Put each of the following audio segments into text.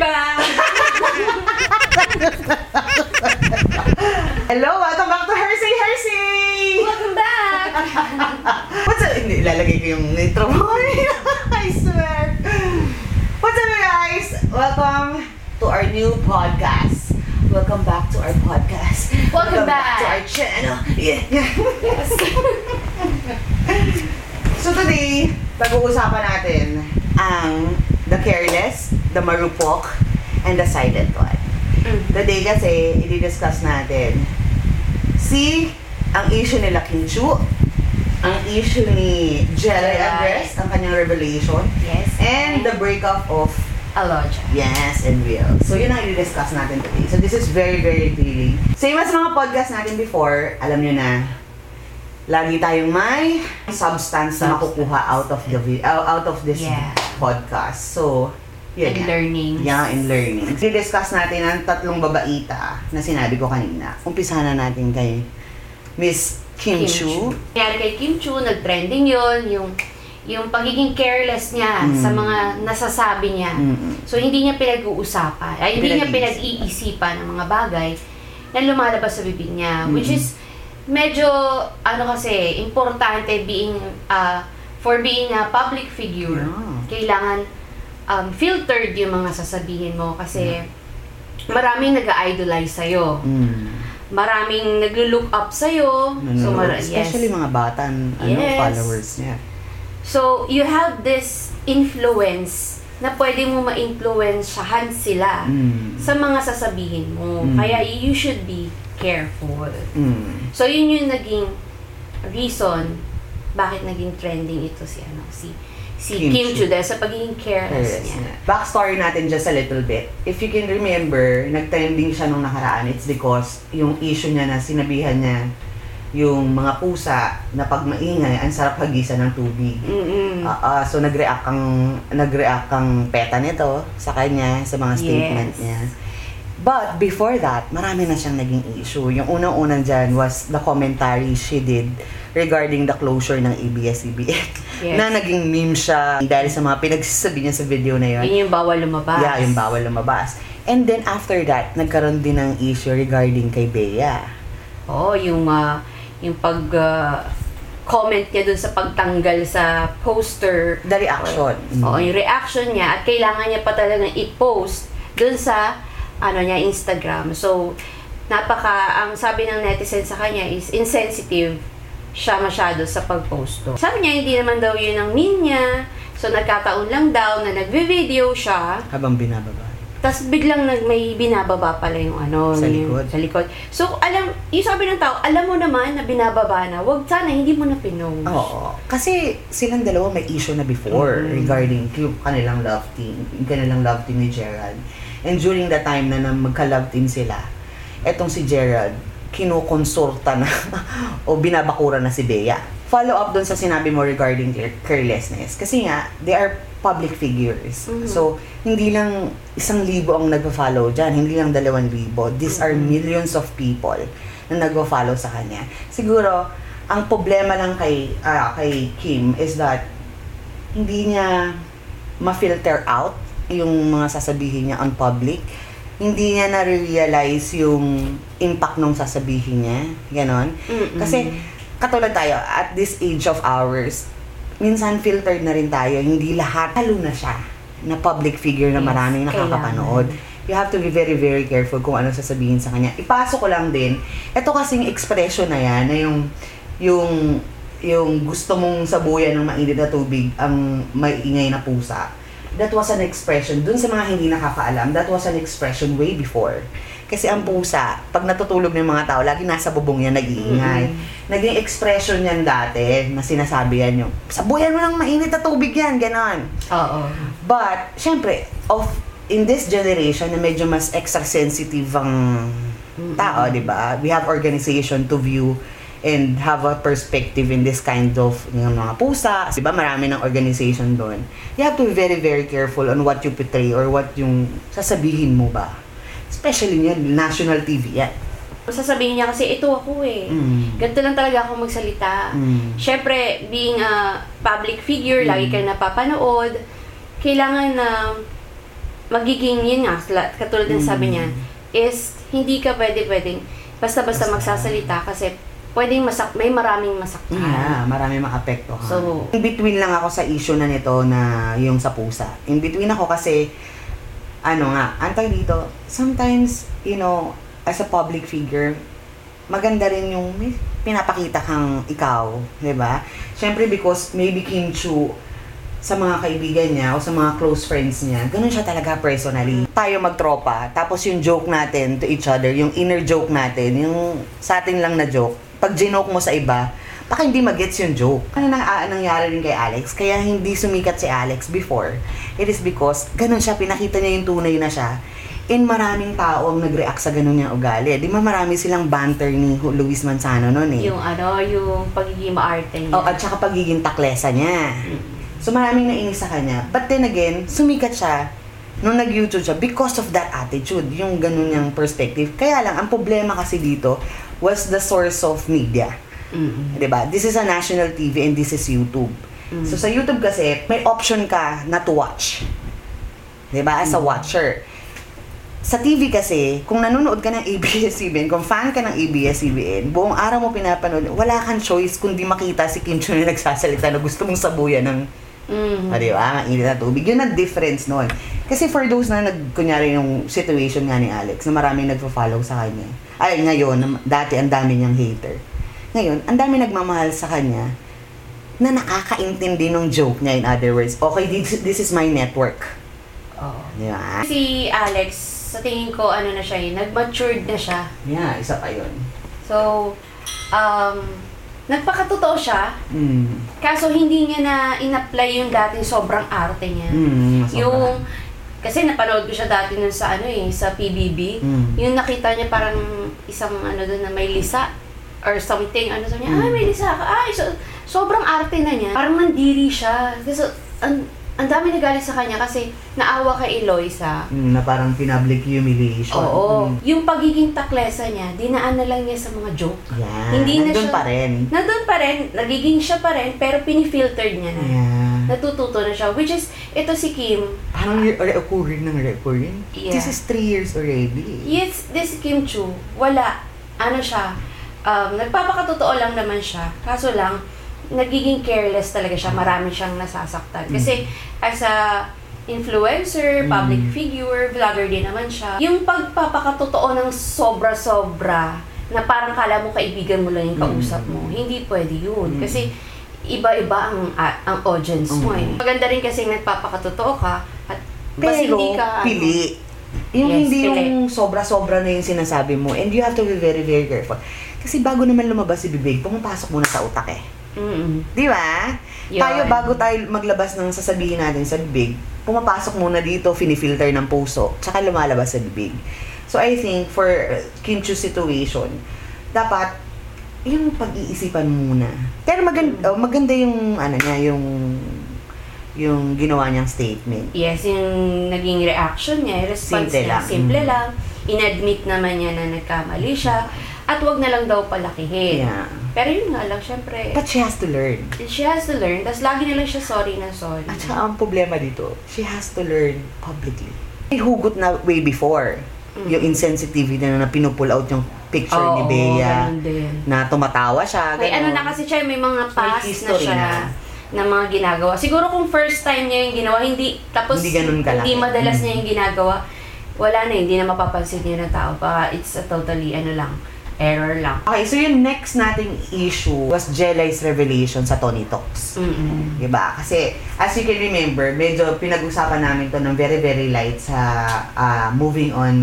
back! Hello, welcome back to Hersey Hersey! Welcome back! What's up? Hindi, ilalagay ko yung intro mo. I swear. What's up, guys? Welcome to our new podcast. Welcome back to our podcast. Welcome back. to our channel. Yeah. so today, pag-uusapan natin ang the careless, the marupok, and the silent one. Mm. Today kasi, i-discuss natin si ang issue nila Kim Chu, ang issue ni Jelly. Andres, ang kanyang revelation, Yes. and the breakup of Aloja. Yes and Will. So yun ang i-discuss natin today. So this is very, very thrilling. Same as mga podcast natin before, alam nyo na, lagi tayong may substance na makukuha out of the uh, out of this Yeah. podcast. So, yun And nga. learning. Yeah, and learning. I-discuss natin ang tatlong babaita na sinabi ko kanina. Umpisa na natin kay Miss Kim, Chu. Kaya kay Kim Chu, nag-trending yun, yung yung pagiging careless niya Mm. sa mga nasasabi niya. Mm-mm. So, hindi niya pinag-uusapan, ay hindi niya Pinag-iisip. pinag-iisipan ng mga bagay na lumalabas sa bibig niya. Which Mm. is, medyo, ano kasi, importante being, uh, for being a public figure. Yeah. Kailangan um, filtered yung mga sasabihin mo kasi maraming nag-idolize sa'yo. Mm. Maraming naglo-look up sa'yo. So, Nanonood. mara- yes. Especially mga bata, ano, Yes. followers niya. So, you have this influence na pwede mo ma-influensyahan sila Mm. sa mga sasabihin mo. Mm. Kaya you should be careful. Mm. So, yun yung naging reason bakit naging trending ito si ano si si Kim Kim, Chu. Chu dahil sa pagiging careless Yes. niya. Backstory natin just a little bit. If you can remember, nag-trending siya nung nakaraan. It's because yung issue niya na sinabihan niya yung mga pusa na pag maingay, ang sarap hagisa ng tubig. Mm-mm. Ah, ah, so nag-react ang nag-react ang PETA nito sa kanya sa mga statement Yes. niya. But before that, marami na siyang naging issue. Yung unang-unang dyan was the commentary she did regarding the closure ng ABS-CBN. Yes. na naging meme siya dahil sa mga pinagsasabi niya sa video na yun. Yun yung bawal lumabas. Yeah, yung bawal lumabas. And then after that, nagkaroon din ng issue regarding kay Bea. Oo, yung ah, yung pag ah, comment niya dun sa pagtanggal sa poster The reaction. Mm. Oo, yung reaction niya at kailangan niya pa talagang i-post dun sa ano niya Instagram. So napaka ang sabi ng netizen sa kanya is insensitive siya masyado sa pag-post to. Sabi niya hindi naman daw yun ang mean niya. So nagkataon lang daw na nagve-video siya Habang binababa. tapos biglang nag may binababa pala yung ano Sa yung- likod. sa likod. So alam, yung sabi ng tao, alam mo naman na binababa na, wag sana hindi mo na pinost. Oo. Kasi silang dalawa may issue na before Mhm. regarding yung kanilang love team. Yung kanilang love team ni Gerald. And during the time na, na magka-love team sila, etong si Gerald, kinukonsulta na o binabakura na si Bea. Follow up dun sa sinabi mo regarding their carelessness. Kasi nga, they are public figures. Mhm. So, hindi lang isang libo ang nagpa-follow dyan. Hindi lang dalawang libo. These are Mhm. millions of people na nagpa-follow sa kanya. Siguro, ang problema lang kay ah, kay Kim is that hindi niya ma-filter out yung mga sasabihin niya on public. Hindi niya na-realize yung impact ng sasabihin niya. Ganon. Mm-mm. Kasi, katulad tayo, at this age of ours, minsan filtered na rin tayo. Hindi lahat, lalo na siya, na public figure na Yes, maraming nakakapanood. You have to be very, very careful kung ano sasabihin sa kanya. Ipasok ko lang din, ito kasing expression na yan, na yung, yung, yung gusto mong sabuyan ng mainit na tubig ang maingay na pusa. That was an expression, dun sa mga hindi nakakaalam, that was an expression way before. Kasi ang pusa, pag natutulog ng mga tao, lagi nasa bubong yan, nag-iingay. Naging expression yan dati, na sinasabi yan yung, sabuyan mo ng mainit na tubig yan, ganon. Oo. But, syempre, of in this generation na medyo mas extra sensitive ang tao, di ba? We have organization to view and have a perspective in this kind of yung mga pusa. Di ba? Marami ng organization doon. You have to be very, very careful on what you portray or what yung sasabihin mo ba. Especially yun, national TV yan. Sasabihin niya kasi, ito ako eh. Mm. Ganito lang talaga ako magsalita. Mm. Siyempre, being a public figure, lagi Mm. kang napapanood, kailangan na magiging, yun nga, katulad ng sabi niya, is hindi ka pwede pwedeng basta-basta Basta. magsasalita kasi pwedeng masak may maraming masaktan. Yeah, marami maapekto ha. So- in between lang ako sa issue na nito na yung sa pusa. In between ako kasi, ano nga, antay dito, sometimes, you know, as a public figure, maganda rin yung may pinapakita kang ikaw, di ba? Siyempre because maybe Kim Chu, sa mga kaibigan niya o sa mga close friends niya, ganun siya talaga personally. Tayo magtropa, tapos yung joke natin to each other, yung inner joke natin, yung sa atin lang na joke, pag ginoke mo sa iba, baka hindi magets yung joke. Ano nang ah, nangyari rin kay Alex? Kaya hindi sumikat si Alex before. It is because ganun siya, pinakita niya yung tunay na siya. And maraming tao ang nag-react sa ganun niyang ugali. Di ba marami silang banter ni Luis Manzano noon eh. Yung ano, yung pagiging maarte niya. Oh, at saka pagiging taklesa niya. So maraming nainis sa kanya. But then again, sumikat siya nung nag-YouTube siya because of that attitude, yung ganun niyang perspective. Kaya lang, ang problema kasi dito was the source of media. Mm-mm. 'Di ba? This is a national TV and this is YouTube. Mm. So sa YouTube kasi, may option ka na to watch. 'Di ba? As a watcher. Sa TV kasi, kung nanonood ka ng ABS-CBN, kung fan ka ng ABS-CBN, buong araw mo pinapanood, wala kang choice kundi makita si Kim Chiu na nagsasalita na gusto mong sabuyan ng, Mm. ah, di ba, mainit na tubig. Yun ang difference nun. Kasi for those na, nag, kunyari yung situation nga ni Alex, na maraming nagpo-follow sa kanya. Ay, ngayon, dati ang dami niyang hater. Ngayon, ang dami nagmamahal sa kanya na nakakaintindi ng joke niya in other words. Okay, this, this is my network. Oo. Di ba? Si Alex, sa tingin ko, ano na siya eh, nag-matured na siya. Yeah, isa pa yun. So, um, nagpakatotoo siya, Mm. kaso hindi niya na in-apply yung dating sobrang arte niya. Mm, Yung, kasi napanood ko siya dati nun sa ano eh, sa PBB. Mm. Yung nakita niya parang isang ano doon na may lisa or something, ano sabi niya, Mm. ay may lisa ka, ay so, sobrang arte na niya. Parang mandiri siya. Kasi ang, ang dami nagalit sa kanya kasi naawa kay Eloisa. Mm, na parang public humiliation. Oo. Mm. Yung pagiging taklesa niya, dinaan na lang niya sa mga joke. Yeah. Hindi na siya- pa rin. Nandun pa rin, nagiging siya pa rin, pero pinifiltered niya na. Yeah. Natututo na siya. Which is, ito si Kim, Parang re- reoccurring ng reoccurring. Yeah. This is three years already. yes, this Kim Chu, wala. Ano siya, um, nagpapakatotoo lang naman siya. Kaso lang, nagiging careless talaga siya. Marami siyang nasasaktan. Kasi, as a influencer, Mm. public figure, vlogger din naman siya. Yung pagpapakatotoo ng sobra-sobra, na parang kala mo kaibigan mo lang yung kausap mo, hindi pwede yun. Mm. Kasi, iba-iba ang a- ang audience mo eh. Maganda rin kasi nagpapakatotoo ka at basta Pero, hindi ka ano, pili. Yung Yes, hindi pili. yung sobra-sobra na yung sinasabi mo. And you have to be very, very careful. Kasi bago naman lumabas si bibig, pumapasok muna sa utak eh. Mm-mm. Di ba? Yun. Tayo, bago tayo maglabas ng sasabihin natin sa bibig, pumapasok muna dito, finifilter ng puso, tsaka lumalabas sa bibig. So, I think, for uh, Kim Chu situation, dapat, yung pag-iisipan muna. Pero maganda, maganda yung, ano niya, yung, yung ginawa niyang statement. Yes, yung naging reaction niya, response Simple niya, lang. simple Mm. lang. Inadmit naman niya na nagkamali siya. At wag na lang daw palakihin. Yeah. Pero yun nga lang, syempre, But she has to learn. she has to learn. Tapos lagi na lang siya sorry na sorry. At saka ang problema dito, she has to learn publicly. May hugot na way before. Yung insensitivity na, na pinupull out yung picture ni Oo, Bea. ganun din. Na tumatawa siya. May ano ganun. na kasi siya, may mga past na history siya. na. Na. mga ginagawa. Siguro kung first time niya yung ginawa, hindi, tapos Hindi ganun kalaki. hindi madalas Mm. niya yung ginagawa, wala na, hindi na mapapansin niya ng tao. Baka it's a totally, ano lang, error lang. Okay, so yung next nating issue was Jelly's revelation sa Tony Talks. Mm-mm. Diba? Kasi, as you can remember, medyo pinag-usapan namin to ng very, very light sa ah, moving on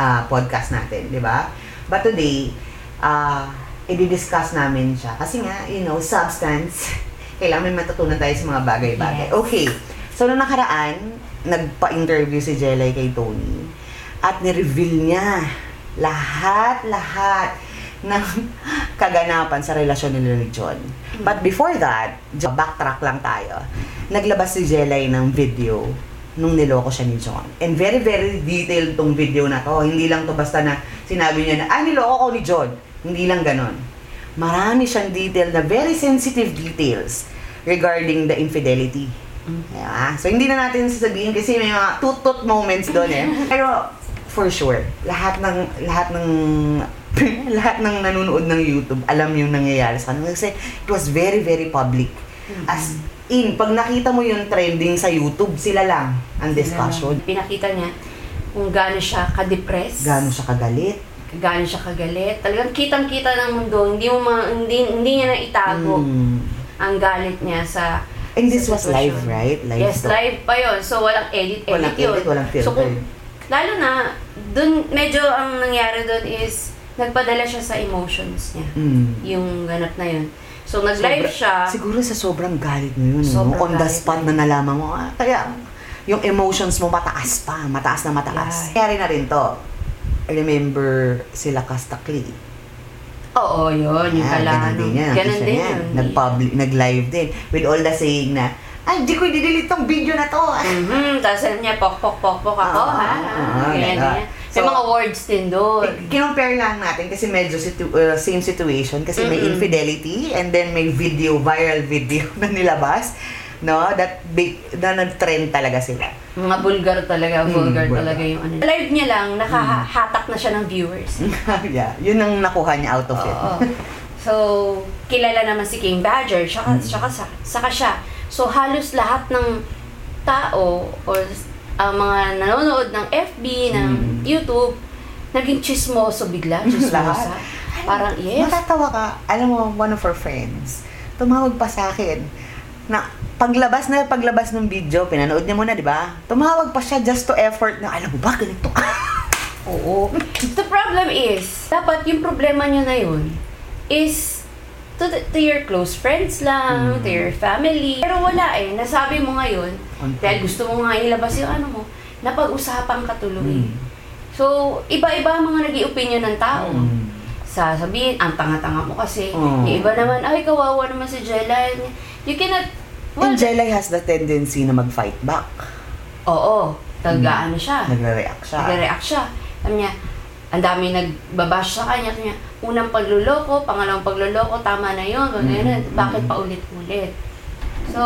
ah, podcast natin. Diba? But today, uh, i-discuss namin siya. Kasi nga, you know, substance, kailangan may matutunan tayo sa mga bagay-bagay. Yes. Okay. So, noong nakaraan, nagpa-interview si Jelay kay Tony. At ni-reveal niya lahat-lahat ng kaganapan sa relasyon nila ni John. But before that, backtrack lang tayo. Naglabas si Jelay ng video nung niloko siya ni John. And very, very detailed tong video na to. Hindi lang to basta na sinabi niya na, ah, niloko ko ni John. Hindi lang ganon. Marami siyang detail na very sensitive details regarding the infidelity Diba? So, hindi na natin sasabihin kasi may mga tutut moments doon eh. Pero, for sure, lahat ng, lahat ng, lahat ng nanonood ng YouTube, alam yung nangyayari sa kanila. Kasi, it was very, very public. As in, pag nakita mo yung trending sa YouTube, sila lang ang discussion. Pinakita niya kung gaano siya ka-depress. Gaano siya kagalit. gaano siya kagalit. Talagang kitang-kita ng mundo. Hindi mo ma- hindi, hindi niya na itago Mm. ang galit niya sa And this sa was live, right? Live yes, to. live pa yon So, walang edit, edit Walang yun. edit, walang filter. So, kung, lalo na, dun, medyo ang nangyari dun is, nagpadala siya sa emotions niya. Mm. Yung ganap na yun. So, nag-live Sobra- siya. Siguro sa sobrang galit mo yun, Sobrang no? on the spot na nalaman mo. Ah, kaya yung emotions mo mataas pa, mataas na mataas. Yeah. Kaya na rin to. Remember sila Kastakli. Oo, yun. Yung Ah, ganun din yan. Ganun din yun. Nag-public, nag-live din. With all the saying na, ay, di ko i-delete tong video na to. Mhm, tapos sabi niya, pok, pok, pok, pok ako, Ah, ha? ah, Ganyan, ganun. ganyan. May So, mga words din doon. Kinompare lang natin kasi medyo situ- uh, same situation kasi may infidelity and then may video, viral video na nilabas no that big na nag-trend talaga sila Mga vulgar talaga, Mm, vulgar vulgar. talaga yung ano. Live niya lang, nakahatak na siya ng viewers. yeah yun ang nakuha niya out of it Oo. So, kilala naman si King Badger, saka, Mm. saka, sa- saka siya. So, halos lahat ng tao or ang mga nanonood ng FB, ng Mm. YouTube, naging chismoso bigla. Chismosa. Parang, yes. Matatawa ka. Alam mo, one of our friends, tumawag pa sa akin na paglabas na paglabas ng video, pinanood niya muna, di ba? Tumawag pa siya just to effort na, alam mo ba, ganito ka. Oo. The problem is, dapat yung problema nyo na yun is to, the- to your close friends lang, Mm. to your family. Pero wala eh. Nasabi mo ngayon, On dahil gusto mo nga ilabas yung ano mo, napag-usapan ka tuloy. Mm. So, iba-iba ang mga naging opinion ng tao. Mm. Sasabihin, ang tanga-tanga mo kasi. Oo. Yung iba naman, ay, kawawa naman si Jella. You cannot, well, And Jelay has the tendency na mag-fight back. oo, tagaan siya. Nagre-react siya. Nagre-react siya. Sabi niya, ang dami nagbabash sa kanya. Sabi niya, unang pagluloko, pangalawang pagluloko, tama na yun. Ganyan, Mm. Bakit pa ulit-ulit? So,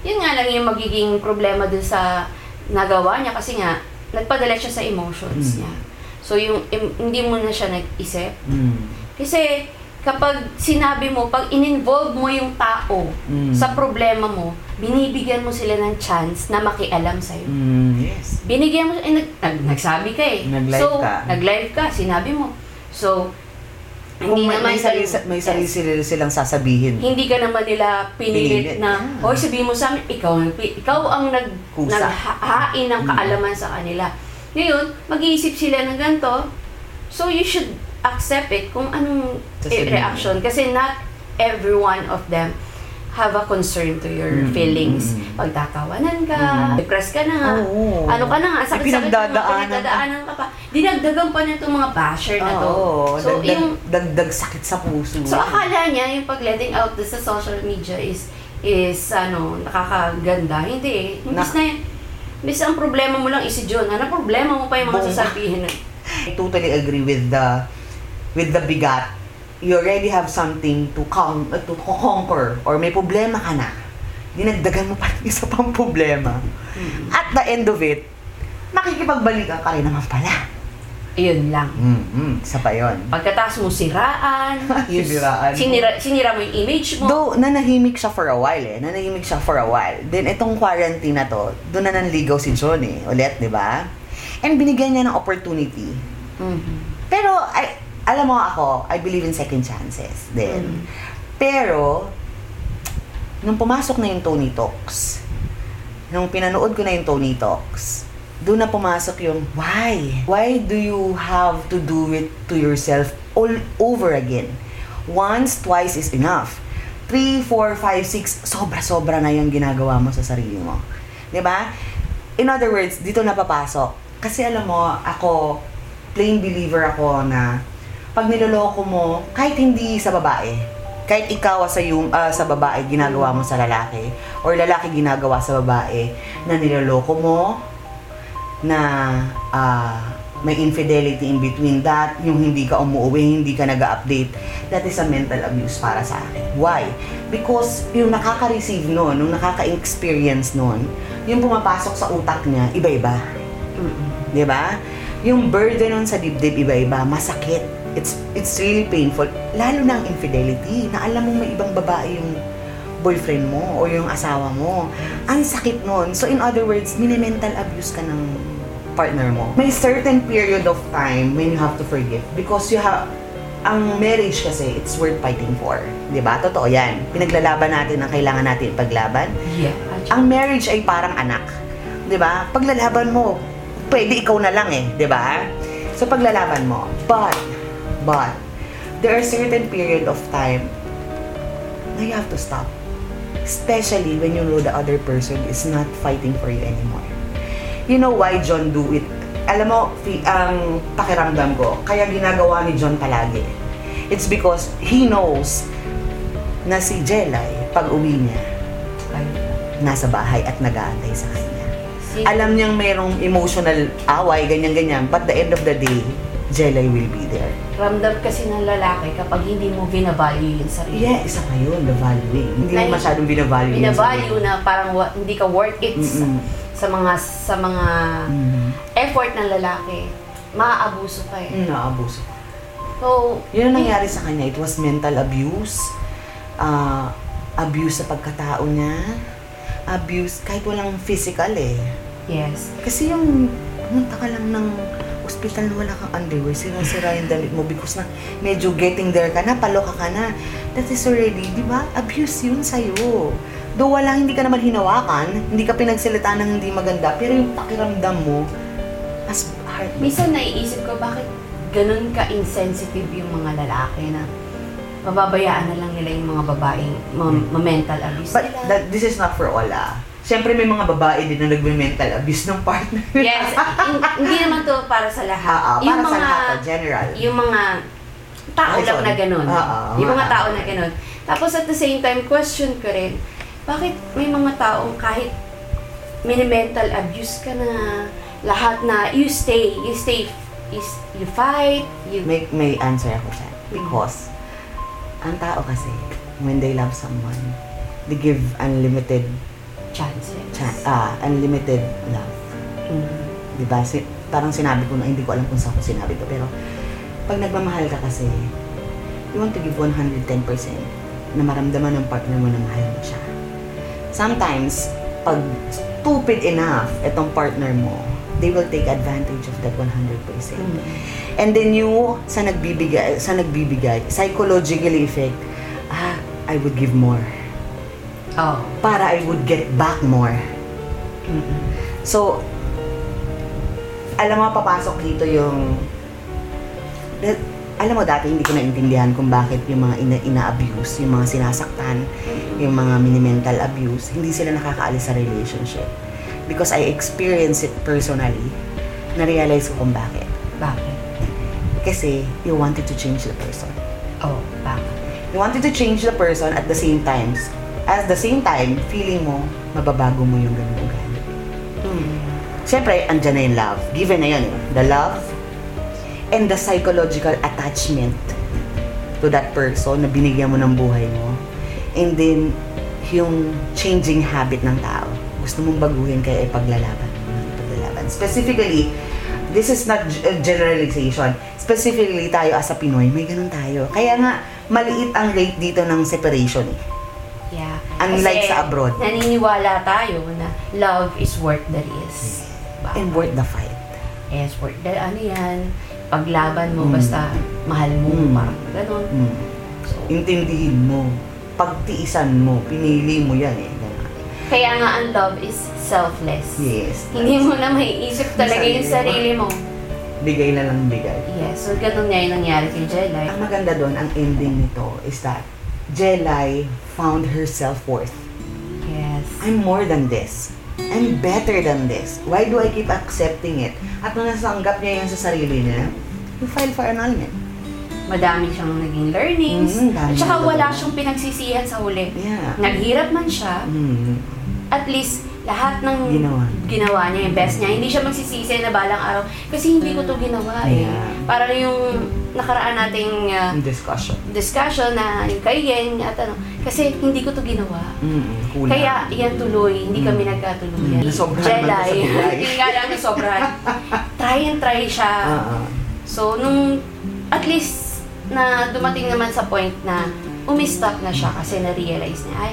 yun nga lang yung magiging problema dun sa nagawa niya kasi nga, nagpadala siya sa emotions Mm. niya. So, yung im- hindi mo na siya nag-isip. Mm. Kasi, kapag sinabi mo, pag in-involve mo yung tao Mm. sa problema mo, binibigyan mo sila ng chance na makialam sa'yo. Mm, yes. Binigyan mo, eh, nag, nag, nagsabi ka eh. Nag-live so, ka. nag-live ka, sinabi mo. So, Kung hindi may, naman may, sarili, may sarili sila silang sasabihin. Hindi ka naman nila pinilit, Pinilit. na, Yeah. hoy sabihin mo sa amin, ikaw, ikaw ang nag, Kusa. naghahain ng Mm. kaalaman sa kanila. Ngayon, mag-iisip sila ng ganito, so you should accept it kung anong Sasabihin. reaction. Kasi not every one of them have a concern to your Mm, feelings. mm, mm. Pagtatawanan ka, Mm. depressed ka na nga, Oo. ano ka na nga, sakit-sakit ka na, Pinagdadaanan ka pa. Dinagdagan pa na itong mga basher na to. Oo, so, dagdag, yung, dagdag sakit sa puso. so, akala niya yung pag-letting out sa social media is, is, ano, nakakaganda. Hindi eh. Imbis na, imbis ang problema mo lang is si John. Ano problema mo pa yung mga Boom. sasabihin? I totally agree with the with the bigat. You already have something to con- uh, to conquer or may problema ka na. Dinagdagan mo pa ng isa pang problema. At the end of it, makikipagbalikan ka rin naman pala. Ayun lang. Mm-hmm. Isa pa yun. Pagkatapos mo siraan, yung- mo. sinira, sinira mo yung image mo. Though, nanahimik siya for a while eh. Nanahimik siya for a while. Then, itong quarantine na to, doon na nanligaw si John eh. Ulit, di ba? And binigyan niya ng opportunity. Mhm. Pero, I, alam mo ako, I believe in second chances din. Mm. Pero, nung pumasok na yung Tony Talks, nung pinanood ko na yung Tony Talks, doon na pumasok yung, why? Why do you have to do it to yourself all over again? Once, twice is enough. Three, four, five, six, sobra-sobra na yung ginagawa mo sa sarili mo. 'Di ba? In other words, dito na papasok. Kasi alam mo, ako, plain believer ako na pag niloloko mo, kahit hindi sa babae, kahit ikaw sa yung ah, sa babae ginagawa mo sa lalaki or lalaki ginagawa sa babae na niloloko mo na ah, may infidelity in between that, yung hindi ka umuwi, hindi ka nag-update, that is a mental abuse para sa akin. Why? Because yung nakaka-receive nun, yung nakaka-experience nun, yung pumapasok sa utak niya, iba-iba. Mm-mm. Di ba? Yung burden nun sa dibdib, iba-iba, masakit. It's it's really painful. Lalo na ang infidelity, na alam mo may ibang babae yung boyfriend mo o yung asawa mo. Ang sakit nun. So in other words, mini-mental abuse ka ng partner mo. May certain period of time when you have to forgive because you have ang marriage kasi, it's worth fighting for. Di ba? Totoo yan. Pinaglalaban natin ang kailangan natin ipaglaban Yeah. ang marriage ay parang anak. 'Di ba? Paglalaban mo, pwede ikaw na lang eh, 'di ba? So paglalaban mo. But but there are certain period of time na you have to stop. Especially when you know the other person is not fighting for you anymore. You know why John do it? Alam mo, ang pakiramdam ko, kaya ginagawa ni John palagi. It's because he knows na si Jelay, pag uwi niya, nasa bahay at nag-aantay sa kanya. Alam niyang mayroong emotional away, ganyan-ganyan, but the end of the day, Jelay will be there. Ramdam kasi ng lalaki kapag hindi mo binavalue yung sarili. Yeah, isa pa yun, the valuing. Hindi mo Like, masyadong binavalue Binavalue na parang wa- hindi ka worth it sa, Mm-mm. sa mga sa mga Mm. effort ng lalaki. Maaabuso ka eh. Mm, Naabuso. So, Yun ang nangyari sa kanya. It was mental abuse, uh, abuse sa pagkatao niya, abuse kahit walang physical eh. yes. Kasi yung pumunta ka lang ng ospital na wala kang underwear, sira-sira yung damit mo because na medyo getting there ka na, paloka ka na. That is already, di ba? Abuse yun sa'yo. Though wala, hindi ka naman hinawakan, hindi ka pinagsalita ng hindi maganda, pero yung pakiramdam mo, as heart Minsan naiisip ko bakit ganun ka-insensitive yung mga lalaki na mababayaan na lang nila yung mga babaeng ma- ma-mental abuse But nila. that, this is not for all ah. Siyempre may mga babae din na nagme-mental abuse ng partner. yes, hin- hindi naman to para sa lahat. Ah, ah, para yung sa mga, lahat, ah, general. yung mga tao Ay, lang na ganun. Ah, yung mga tao na ganun. Tapos at the same time, question ko rin, bakit may mga taong kahit mini-mental abuse ka na, lahat na you stay, you stay, you, you fight, you may, may answer ako dyan. Because, ang tao kasi, when they love someone, they give unlimited, chances. cha- ah, unlimited love. Mm. Di ba? Si, parang sinabi ko na, hindi ko alam kung saan ko sinabi to, pero pag nagmamahal ka kasi, you want to give 110% na maramdaman ng partner mo na mahal mo siya. Sometimes, pag stupid enough itong partner mo, they will take advantage of that 100%. Mm. And then you, sa nagbibigay, sa nagbibigay, psychologically effect, ah, I would give more. Oh. Para I would get back more. Mm-mm. So, alam mo, papasok dito yung... that- alam mo, dati hindi ko naintindihan kung bakit yung mga ina- ina-abuse, yung mga sinasaktan, yung mga mini-mental abuse, hindi sila nakakaalis sa relationship. Because I experienced it personally, na-realize ko kung bakit. Bakit? Kasi you wanted to change the person. Oh, bakit? You wanted to change the person at the same times. At the same time, feeling mo, mababago mo yung ganung ugali. Mm. Siyempre, andyan na yung love. Given na yun. eh. The love and the psychological attachment to that person na binigyan mo ng buhay mo. And then, yung changing habit ng tao. Gusto mong baguhin kaya ipaglalaban. Ipaglalaban. Specifically, this is not uh, generalization. Specifically, tayo as a Pinoy, may ganun tayo. Kaya nga, maliit ang rate dito ng separation eh. Yeah. Unlike Kasi sa abroad. naniniwala tayo na love is worth the risk. And worth the fight. Yes, worth the, ano yan, paglaban mo, Mm. basta mahal mo, Mm. parang ganun. Mm. So, intindihin mo, pagtiisan mo, pinili mo yan eh. Kaya nga ang love is selfless. Yes. Hindi mo na maiisip talaga yung sarili mo. Bigay na lang bigay. Yes, so ganun nga yung nangyari kay Jelay. Ang maganda doon, ang ending nito is that Jelay found her self-worth. Yes. I'm more than this. I'm better than this. Why do I keep accepting it? At nung nasanggap niya yun sa sarili niya, you file for annulment. Madami siyang naging learnings. Mm, at saka wala siyang pinagsisihan sa huli. Yeah. Naghirap man siya, Mm. at least lahat ng Ginawa. ginawa niya, yung best niya. Hindi siya magsisisi na balang araw kasi hindi ko to ginawa eh. Yeah. Para yung nakaraan nating uh, discussion. discussion na yung kay Yen at ano, kasi hindi ko to ginawa. Mm, kulang. Kaya yan tuloy, hindi kami Mm. nagkatuluyan. Mm, sa Jelay. buhay. Hindi nga lang nasobrahan. try and try siya. Ah. So, nung at least na dumating naman sa point na umistop na siya kasi na-realize niya, ay,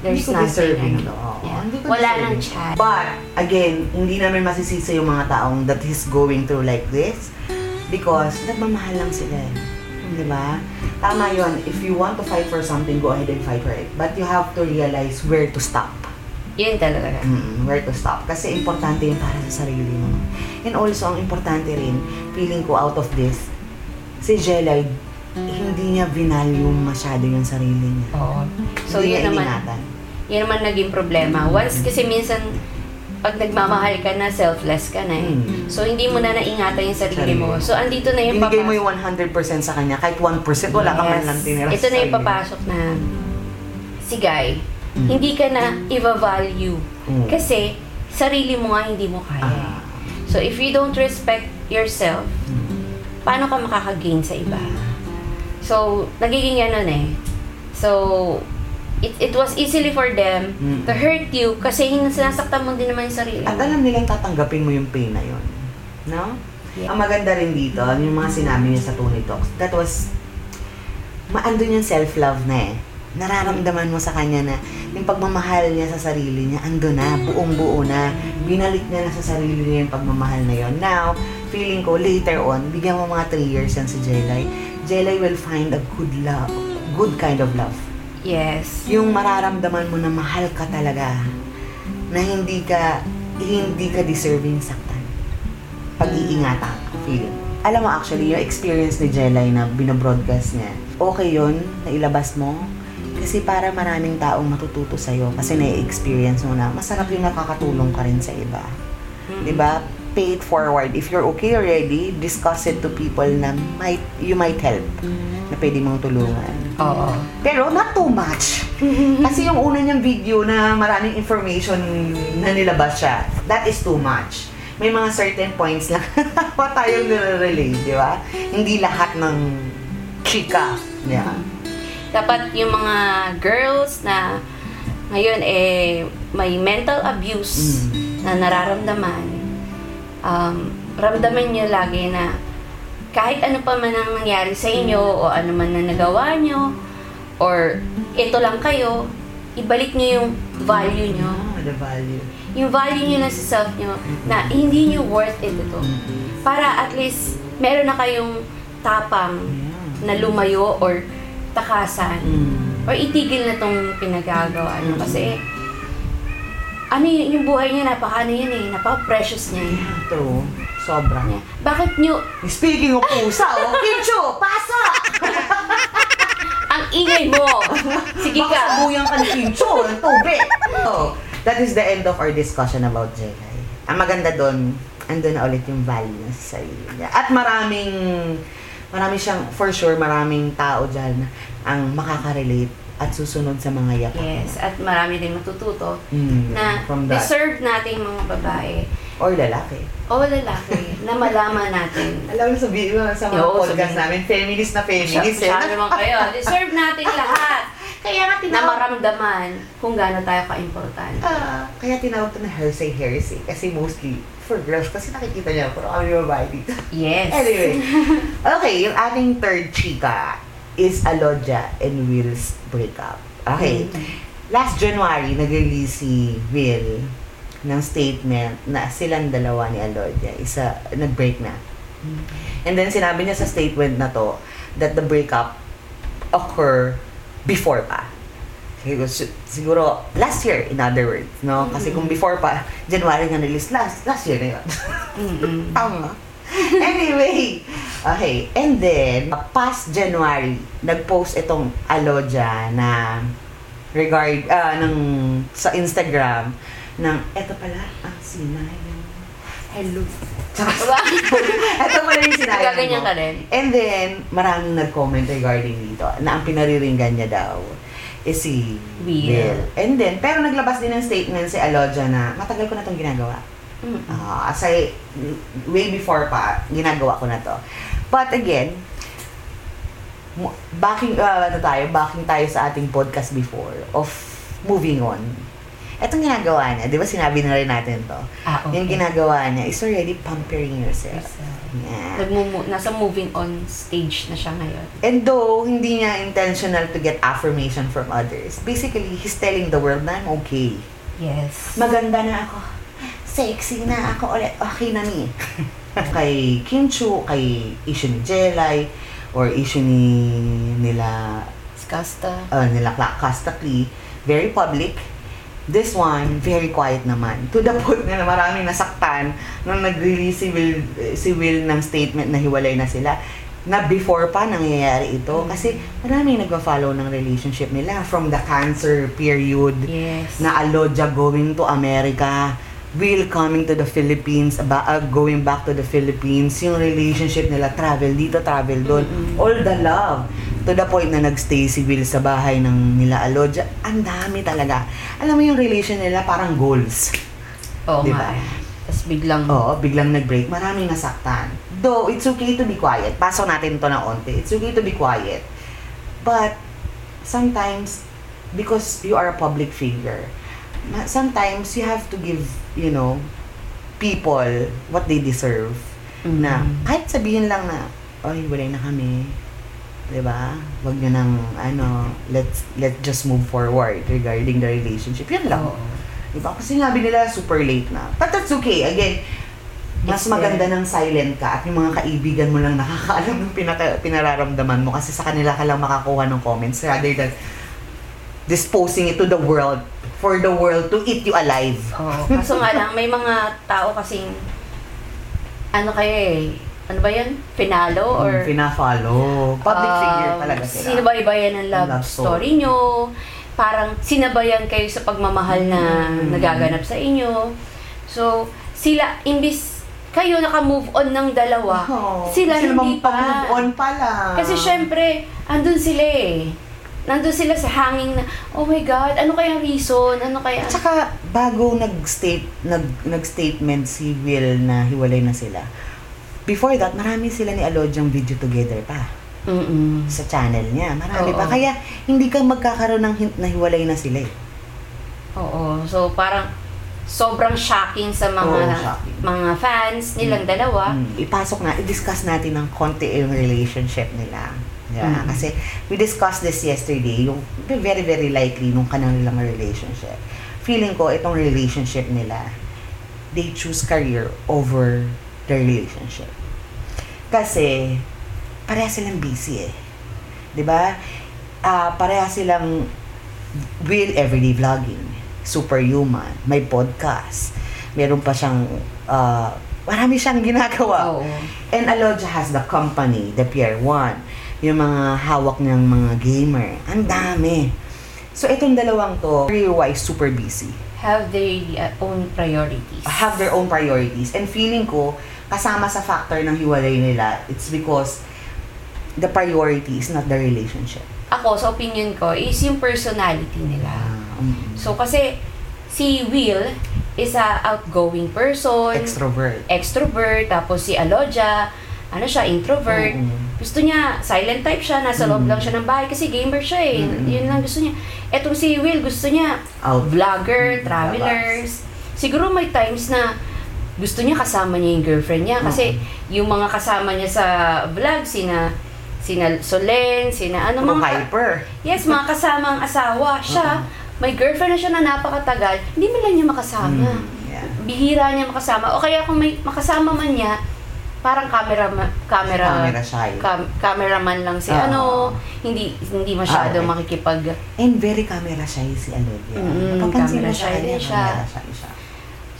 there's Hindi ko nothing. deserving to. Oo, Yeah. hindi ko Wala deserving. nang chance. But, again, hindi namin masisisi yung mga taong that he's going through like this because nagmamahal lang sila eh. Di ba? Tama yun. If you want to fight for something, go ahead and fight for it. But you have to realize where to stop. Yun talaga. Mm, where to stop. Kasi importante yun para sa sarili mo. And also, ang importante rin, feeling ko out of this, si Jelay, hindi niya vinalue masyado yung sarili niya. Oo. So, hindi yun naman, iningatan. yun naman naging problema. Once, kasi minsan, pag nagmamahal ka na, selfless ka na eh. Mm. So, hindi mo na naingatan yung sarili mo. So, andito na yung Binigay mo papasok. yung 100% sa kanya, kahit 1% wala ka man Yes. lang tinira Ito na yung papasok na si Guy, Mm. hindi ka na i-value. Mm. Kasi, sarili mo nga hindi mo kaya. Ah. So, if you don't respect yourself, Mm. paano ka makakagain sa iba? So, nagiging ganun eh. So, it, it was easily for them Mm. to hurt you kasi sinasaktan mo din naman yung sarili At alam nilang tatanggapin mo yung pain na yun. No? Yeah. Ang maganda rin dito, yung mga sinabi niya sa Tony Talks, that was, maandun yung self-love na eh. Nararamdaman mo sa kanya na yung pagmamahal niya sa sarili niya, ando na, buong-buo na. Binalik niya na sa sarili niya yung pagmamahal na yon. Now, feeling ko later on, bigyan mo mga 3 years yan si Jelay. Jelay will find a good love, good kind of love. Yes. Yung mararamdaman mo na mahal ka talaga, na hindi ka, hindi ka deserving saktan. Pag-iingatan feeling. Alam mo actually, yung experience ni Jelay na binobroadcast niya, okay yun, na ilabas mo. Kasi para maraming taong matututo sa'yo kasi na-experience mo na masarap yung nakakatulong ka rin sa iba. Mm. 'Di ba? Pay it forward. If you're okay already, discuss it to people na might you might help na pwede mong tulungan. Oo. Pero not too much. Kasi yung una niyang video na maraming information na nilabas siya, that is too much. May mga certain points lang pa tayong nire-relate, di ba? Hindi lahat ng chika. Yeah. Dapat yung mga girls na ngayon eh may mental abuse Mm. na nararamdaman, um, ramdaman niyo lagi na kahit ano pa man ang nangyari sa inyo o ano man na nagawa nyo or ito lang kayo, ibalik niyo yung value nyo. Ah, the value. Yung value nyo na sa self nyo na hindi nyo worth it ito. Para at least meron na kayong tapang na lumayo or takasan Mm. or itigil na tong pinagagawa nyo. Kasi ano yun, yung buhay niya, napaka ano yun eh, napaka-precious niya. eh. Yeah, true. Sobra. Niya. Bakit nyo, Speaking of pusa, oh, Kimcho, pasok! ang ingay mo? Sige Baka ka. sabuyan ka ni Kimcho, ng tubig. So, that is the end of our discussion about Jelay. Ang maganda doon, andun na ulit yung value niya sa sarili niya. At maraming, marami siyang, for sure, maraming tao dyan ang makaka-relate at susunod sa mga yapak. Yes, at marami din matututo Mm, na from that. deserve nating mga babae Or lalaki. o lalaki na malaman natin. Alam mo, sabihin mo sa mga Oo, podcast sabihin. namin, feminist na feminist. Siya eh. naman kayo. Deserve natin lahat Kaya nga na tinawag, maramdaman kung gaano tayo ka-importante. Ah, kaya tinawag to na hearsay hearsay. Kasi mostly, for girls, kasi nakikita niya, pero kami babae dito. Yes. Anyway, okay, yung ating third chika is Alodja and Will's breakup. Okay, last January, nag-release si Will ng statement na silang dalawa ni Alodja, isa, nag-break na. And then sinabi niya sa statement na to that the breakup occur before pa. Siguro, siguro last year, in other words, no? Kasi kung before pa, January nga release, last, last year na yun. Mm-mm. Tama. anyway, okay. And then, past January, nag-post itong Aloja na regard, ah, ng, sa Instagram, ng, eto pala, ang sinayang. Hello. eto pala yung sinayang Gaganyan mo. ka rin. And then, maraming nag-comment regarding dito na ang pinariringgan niya daw is si Will. And then, pero naglabas din ng statement si Alodia na matagal ko na itong ginagawa. Mm. Ah, as I, way before pa, ginagawa ko na to. But again, backing, uh, ano tayo, backing tayo sa ating podcast before of moving on. Etong ginagawa niya, di ba sinabi na rin natin to? Ah, okay. Yung ginagawa niya is already pampering yourself. Yes, uh, Yeah. Nagmumu- nasa moving on stage na siya ngayon. And though, hindi niya intentional to get affirmation from others, basically, he's telling the world na I'm okay. Yes. Maganda na ako. Sexy na ako ulit. Okay na ni. kay Kim Chu, kay issue ni Jelay, or issue ni nila Skasta. uh, nila Casta Clee, very public. This one, very quiet naman. To the point na maraming nasaktan nung nag-release si Will, si Will ng statement na hiwalay na sila na before pa nangyayari ito. Kasi maraming nagpa-follow ng relationship nila from the cancer period Yes. na Alodia going to America, Will coming to the Philippines, ba, uh, going back to the Philippines, yung relationship nila, travel dito, travel doon, Mm-mm. all the love. To the point na nagstay si Will sa bahay ng nila Alodia, ang dami talaga. Alam mo yung relation nila parang goals. Oo Di nga. ba? Tapos biglang, Oo, biglang nag-break, maraming nasaktan. Though, it's okay to be quiet. Pasok natin to na onte. It's okay to be quiet. But, sometimes, because you are a public figure, sometimes you have to give, you know, people what they deserve. Mhm. Na, kahit sabihin lang na, oy, walay na kami. 'Di ba? Wag niyo nang, ano, let's, let's just move forward regarding the relationship. Yan lang. Oo. Diba? Kasi sabi nila super late na. But that's okay. Again, mas maganda ng silent ka at yung mga kaibigan mo lang nakakaalam ng pinaka, pinararamdaman mo kasi sa kanila ka lang makakuha ng comments rather than disposing it to the world for the world to eat you alive. Oo. Kaso nga lang, may mga tao kasing, ano kayo eh, ano ba yan? Finalo? Or, Or pina-follow. Public um, figure talaga sila. Sinabaybayan ng love, Love story. story nyo. Parang sinabayan kayo sa pagmamahal na Mm. nagaganap sa inyo. So, sila, imbis kayo naka-move on ng dalawa, Oh, sila hindi namang pa. pa-move on pala. Kasi syempre, andun sila eh. Nandun sila sa hanging na, oh my God, ano kaya reason? Ano kaya? At saka, bago nag-state, nag, nag-statement si Will na hiwalay na sila, before that, marami sila ni Alodyang video together pa. Mm-mm. sa channel niya. Marami Oo. pa. Kaya, hindi ka magkakaroon ng hint na hiwalay na sila eh. Oo. So, parang sobrang shocking sa mga Oo, shocking. mga fans nilang dalawa. Mm. Ipasok na, i-discuss natin ng konti yung relationship nila. Yeah. Mm. Kasi, we discussed this yesterday, yung very, very likely nung kanilang relationship. Feeling ko, itong relationship nila, they choose career over the relationship. Kasi, pareha silang busy eh. 'Di ba? Ah, pareha silang will everyday vlogging, superhuman, may podcast. Meron pa siyang ah, marami siyang ginagawa. Oo. And Alodia has the company, the Pier One, yung mga hawak ng mga gamer. Ang dami. So, itong dalawang to, career-wise, super busy. Have their uh, own priorities. have their own priorities. And feeling ko, kasama sa factor ng hiwalay nila, it's because the priority is not the relationship. Ako, sa opinion ko, is yung personality nila. Ah, mm. So, kasi si Will is a outgoing person, extrovert. extrovert, tapos si Alodia, ano siya, introvert. Oo. Gusto niya, silent type siya, nasa loob Mm. lang siya ng bahay kasi gamer siya eh. Mm. Yun lang gusto niya. Etong si Will, gusto niya, Out. vlogger, Mm, travelers. Siguro may times na gusto niya kasama niya yung girlfriend niya kasi yung mga kasama niya sa vlog, sina sina Solen, sina ano mga hyper. Yes, mga kasamang asawa. Siya, may girlfriend na siya na napakatagal, hindi man lang niya makasama. Mm, yeah. Bihira niya makasama. O kaya kung may makasama man niya, parang camera camera Camera shy. cam, cameraman lang si Ah. ano, hindi hindi masyado okay. makikipag And very camera shy si Alodia. Mm, Napapansin camera mo sa shy din siya. camera shy siya.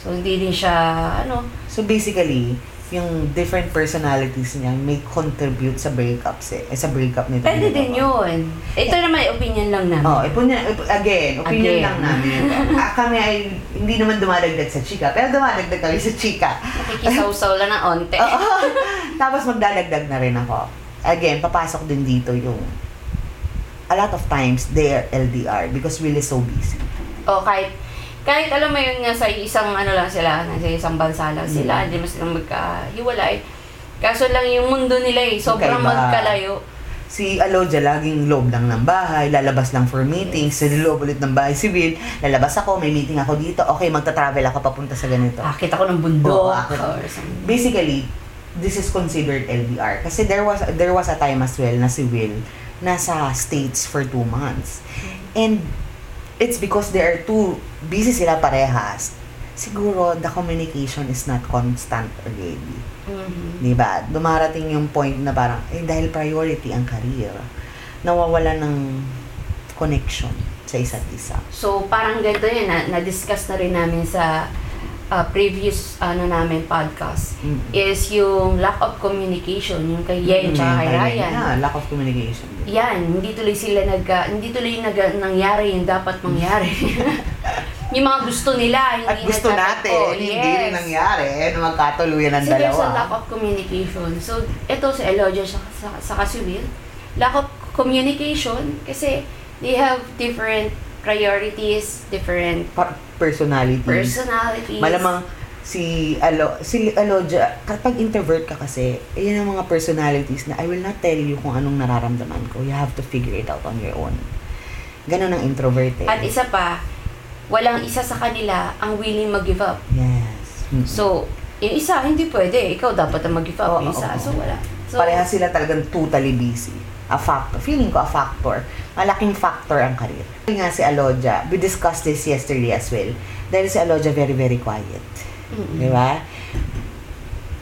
So hindi din siya ano, So basically, yung different personalities niya may contribute sa breakups eh. eh sa breakup nito. pwede din 'yun. Ito naman opinion lang namin. Oh, ipon niya, ip- again, opinion Again. lang namin. ah, kami ay hindi naman dumadagdag sa chika, pero dumadagdag kami sa chika. Nakikisaw-saw lang ng onte. Oo. Tapos magdadagdag na rin ako. Again, papasok din dito yung a lot of times, they are LDR because Will is so busy. O kahit, kahit alam mo yun nga sa isang ano lang sila, nasa isang bansa lang sila, Mm. hindi mo silang magkahiwalay. Kaso lang yung mundo nila eh, sobrang Magkaiba. magkalayo. Si Aloja, laging loob lang ng bahay, lalabas lang for meetings, sa loob ulit ng bahay si Will, lalabas ako, may meeting ako dito, okay, magta-travel ako papunta sa ganito. Akit ako ng bundok. Oo, akit. Basically, this is considered LDR. Kasi there was there was a time as well na si Will nasa States for two months. And it's because they are too busy sila parehas. Siguro, the communication is not constant already. Mhm. Di ba? Dumarating yung point na parang, eh, dahil priority ang career, nawawala ng connection sa isa't isa. So, parang ganito yan, na, na-discuss na rin namin sa uh, previous ano namin podcast Mm. is yung lack of communication, yung kay Yen Mm, tsaka kay. Ryan. Yeah, lack of communication. Yan, hindi tuloy sila nag hindi tuloy nag nangyari yung dapat mangyari. yung mga gusto nila, hindi At gusto natin, hindi Yes. rin nangyari na magkatuluyan ng Kasi there's a lack dalawa. of communication. So, ito si Elodia sa, sa, sa Kasiwil, lack of communication kasi they have different priorities, different Pa- personality. personalities. Malamang si Alo, si Aloja, kapag introvert ka kasi, yun ang mga personalities na I will not tell you kung anong nararamdaman ko. You have to figure it out on your own. Ganon ang introvert eh. At isa pa, walang isa sa kanila ang willing mag-give up. yes. Mm. So, yung isa, hindi pwede. Ikaw dapat ang mag-give up. Yung isa, oo, so oo. wala. So, Parehas sila talagang totally busy. A factor. Feeling ko a factor. Malaking factor ang karir. Nga si Aloja, we discussed this yesterday as well. Dahil si Aloja very, very quiet. mm-mm. Di ba?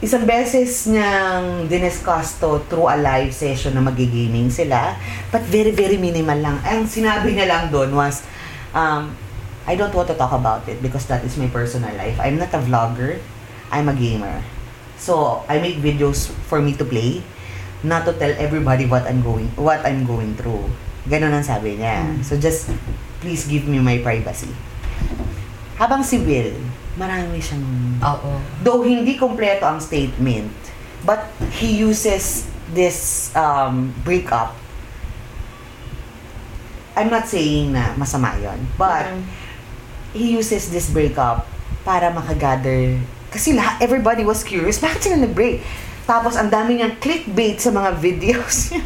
Isang beses niyang diniscuss to through a live session na magigaming sila. But very, very minimal lang. Ang sinabi niya lang doon was, um, I don't want to talk about it because that is my personal life. I'm not a vlogger. I'm a gamer. So, I make videos for me to play, not to tell everybody what I'm going what I'm going through. Ganon ang sabi niya. Mm. So, just please give me my privacy. Habang si Will, marami siyang Oo. Though hindi kompleto ang statement, but he uses this um, breakup. I'm not saying na masama yon, but Mm. he uses this breakup para makagather. Kasi lahat, everybody was curious, bakit sila nag-break? Tapos ang dami niyang clickbait sa mga videos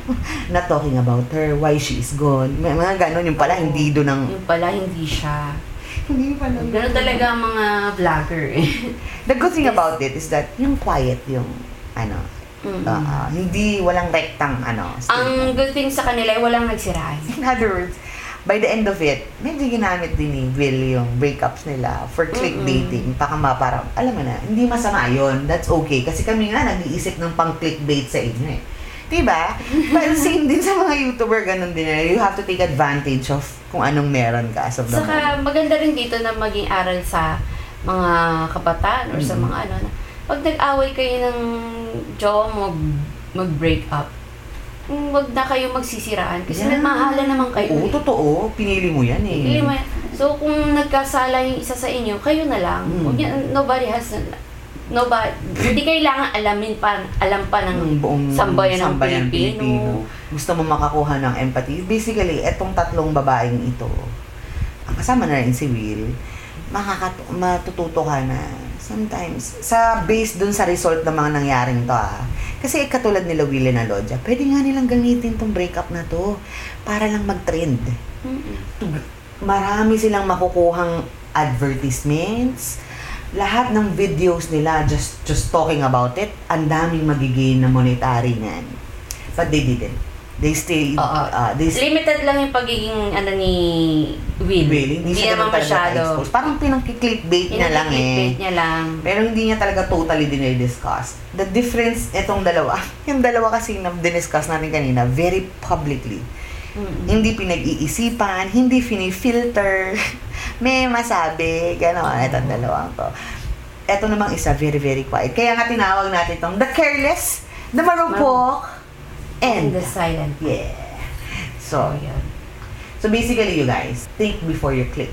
na talking about her, why she is gone. May mga ganon, yung pala hindi doon ang... Yung pala, hindi siya. Hindi pala. Ganun talaga ang mga vlogger eh. The good thing about it is that yung quiet yung ano, Mm. Ah, ah, hindi walang rektang ano. ang good thing sa kanila ay walang nagsiraan. In other words, by the end of it, medyo ginamit din ni Will yung breakups nila for clickbaiting. Baka ma parang, alam mo na, hindi masama yon That's okay. Kasi kami nga nag-iisip ng pang clickbait sa inyo eh. Diba? But same din sa mga YouTuber, ganun din. eh. You have to take advantage of kung anong meron ka as of the moment. Saka maganda rin dito na maging aral sa mga kabataan or sa Mm. mga ano na pag nag-away kayo ng jowa mo mag, mag-break up, wag na kayo magsisiraan kasi Yeah. nagmahalan naman kayo. Oo, eh. totoo. Pinili mo yan eh. Pili mo yan. So, kung nagkasala yung isa sa inyo, kayo na lang. Mm. Huwag nobody has, nobody, hindi kailangan alamin pa, alam pa ng ng buong sambayan ng sambayan Pilipino. Gusto mo makakuha ng empathy. Basically, etong tatlong babaeng ito, ang kasama na rin si Will, makakat- matututo ka na sometimes, sa base dun sa result ng mga nangyaring to ah. Kasi katulad nila Will and Alodia, pwede nga nilang gamitin tong breakup na to para lang mag-trend. Mm-mm. Marami silang makukuhang advertisements, lahat ng videos nila just just talking about it, ang daming magiging na monetary niyan. But they didn't. They stay, Oo. uh, they Limited lang yung pagiging ano ni Will. Really? Hindi, siya naman masyado. Parang pinang-clickbait niya lang eh. Pinag-clickbait niya lang. Pero hindi niya talaga totally dinidiscuss. The difference, itong dalawa, yung dalawa kasi na diniscuss natin kanina, very publicly. Mm-mm. Hindi pinag-iisipan, hindi fini-filter. May masabi, gano'n, itong dalawang to. Ito namang isa, very, very quiet. Kaya nga tinawag natin itong the careless, the marupok, And and the silent. yeah. So, yun. so basically you guys, think before you click.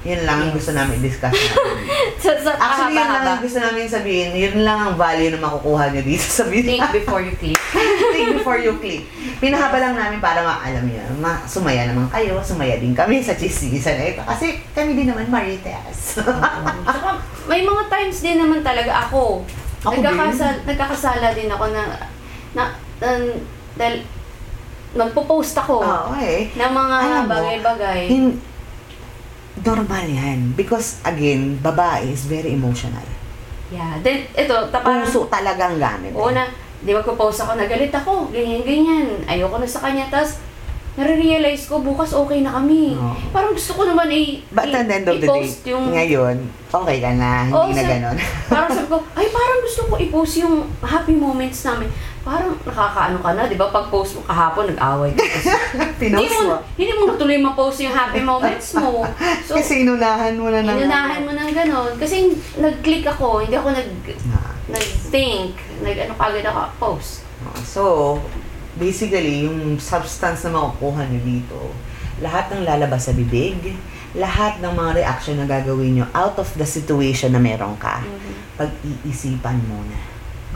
Yun lang ang Yes. gusto namin i-discuss namin. So, so, Actually, yun lang haba-haba. gusto namin sabihin. Yun lang ang value na makukuha nyo dito sa video. Think before you click. Think before you click. Pinahaba lang namin para maalam nyo. Ma sumaya naman kayo. Sumaya din kami sa chismisan na ito. Kasi kami din naman marites. Saka, may mga times din naman talaga ako. Ako nagkakasal, nagkakasala din ako na, na, na dahil, magpo-post ako Oo eh. ng mga Alam mo, bagay-bagay. Hin- normal yan. Because, again, babae is very emotional. Yeah. Then, ito, tapang, Puso talagang gamit. Oo na, di magpo-post ako, nagalit ako, ganyan-ganyan. Ayoko na sa kanya, tapos, nare-realize ko, bukas okay na kami. Oo. Parang gusto ko naman i- But at the end of the day, i-post yung... ngayon, okay ka na. Hindi Oo, na sa- ganon. parang sabi ko, ay parang gusto ko i-post yung happy moments namin. Parang nakakaano ka na, di ba? Pag post mo kahapon, nag-away ka. hindi mo, hindi mo natuloy ma-post yung happy moments mo. So, Kasi inunahan mo na ng... inunahan mo ng ganon. Kasi nag-click ako, hindi ako nag, Ah. nag-think, nag-ano kagad ako, post. So, basically, yung substance na makukuha nyo dito, lahat ng lalabas sa bibig, lahat ng mga reaction na gagawin nyo out of the situation na meron ka, pag-iisipan muna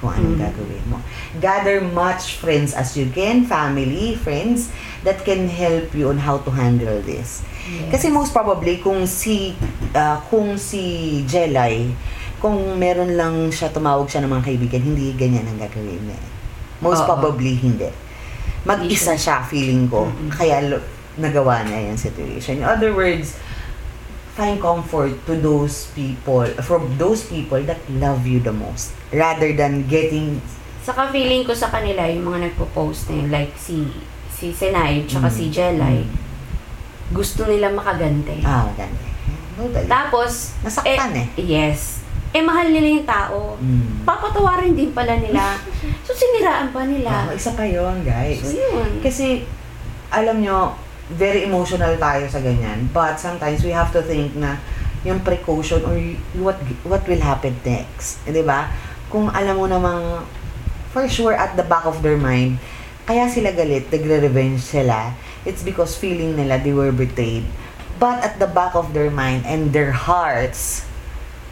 kung anong Mhm. gagawin mo. Gather much friends as you can, family, friends, that can help you on how to handle this. Kasi most probably, kung si, ah, kung si Jelay, kung meron lang siya, tumawag siya ng mga kaibigan, hindi ganyan ang gagawin niya. Most Oo. probably, hindi. Mag-isa siya, feeling ko. Mm-mm. Kaya lo- nagawa niya yung situation. In other words, find comfort to those people, from those people that love you the most. Rather than getting, Saka feeling ko sa kanila, yung mga nagpo-post na yun, like si si Senay, tsaka Mm. si Jelay, Mm. gusto nila makagante. ah, ganun. Totally. Tapos, Nasaktan eh. yes, eh mahal nila yung tao. Mm. Papatawarin din pala nila. So, siniraan pa nila. Ah, isa pa yun, guys. So, yun. Kasi, alam nyo, very emotional tayo sa ganyan. But sometimes we have to think na yung precaution or what what will happen next. Eh, 'Di ba? Kung alam mo namang for sure at the back of their mind, kaya sila galit, nagre-revenge sila, it's because feeling nila they were betrayed. But at the back of their mind and their hearts,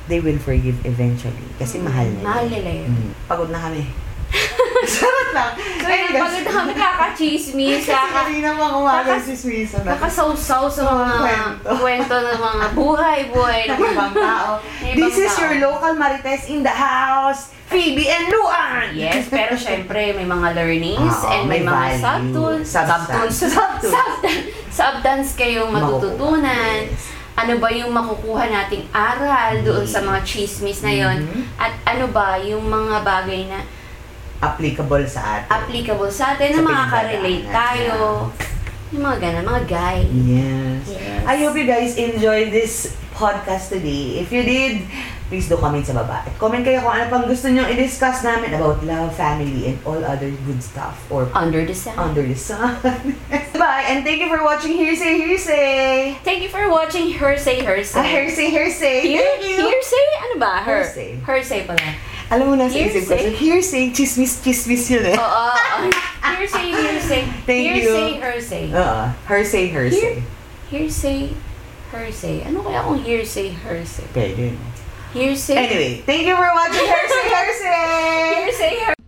they will forgive eventually. Kasi mahal nila. Mahal nila yun. Mm. Pagod na kami. Sarot lang. So, yun, pagod na kami kakachismis, Kasi kaka, kanina mga umaga Kakas- si Suizo na kakasawsaw sa mga Kwento. kwento ng mga buhay, buhay ng ng ibang tao. This is your local Marites in the house, Phoebe and Luan! Yes, pero syempre may mga learnings Oo, and may, may mga subtools, subtools, Subtools. substance kayong matututunan. Yes. Ano ba yung makukuha nating aral doon sa mga chismis na yon? Mhm. At ano ba yung mga bagay na Applicable sa atin. applicable sa atin Sa na makaka-relate tayo. Yung mga ganun, mga guy. Yes. Yes. I hope you guys enjoyed this podcast today. If you did, please do comment sa baba. At comment kayo kung ano pang gusto nyong i-discuss namin about love, family, and all other good stuff or Under the sun. under the sun. Bye, and thank you for watching Hearsay Hearsay. Thank you for watching Hersay Hersay. Ah, Hearsay Hearsay. Hear, Thank you. hearsay? Ano ba? Her, Hearsay. Hersay pala. Alam mo na sa isip ko, Hearsay? so hearsay, chismis, chismis yun eh. Oo. oo. Hearsay, hearsay. Thank you. hearsay, hearsay. Oo. Hearsay, hearsay. Hearsay, hearsay. Ano kaya kung hearsay, hearsay? Pwede. Hearsay? Anyway, thank you for watching Hearsay, Hearsay!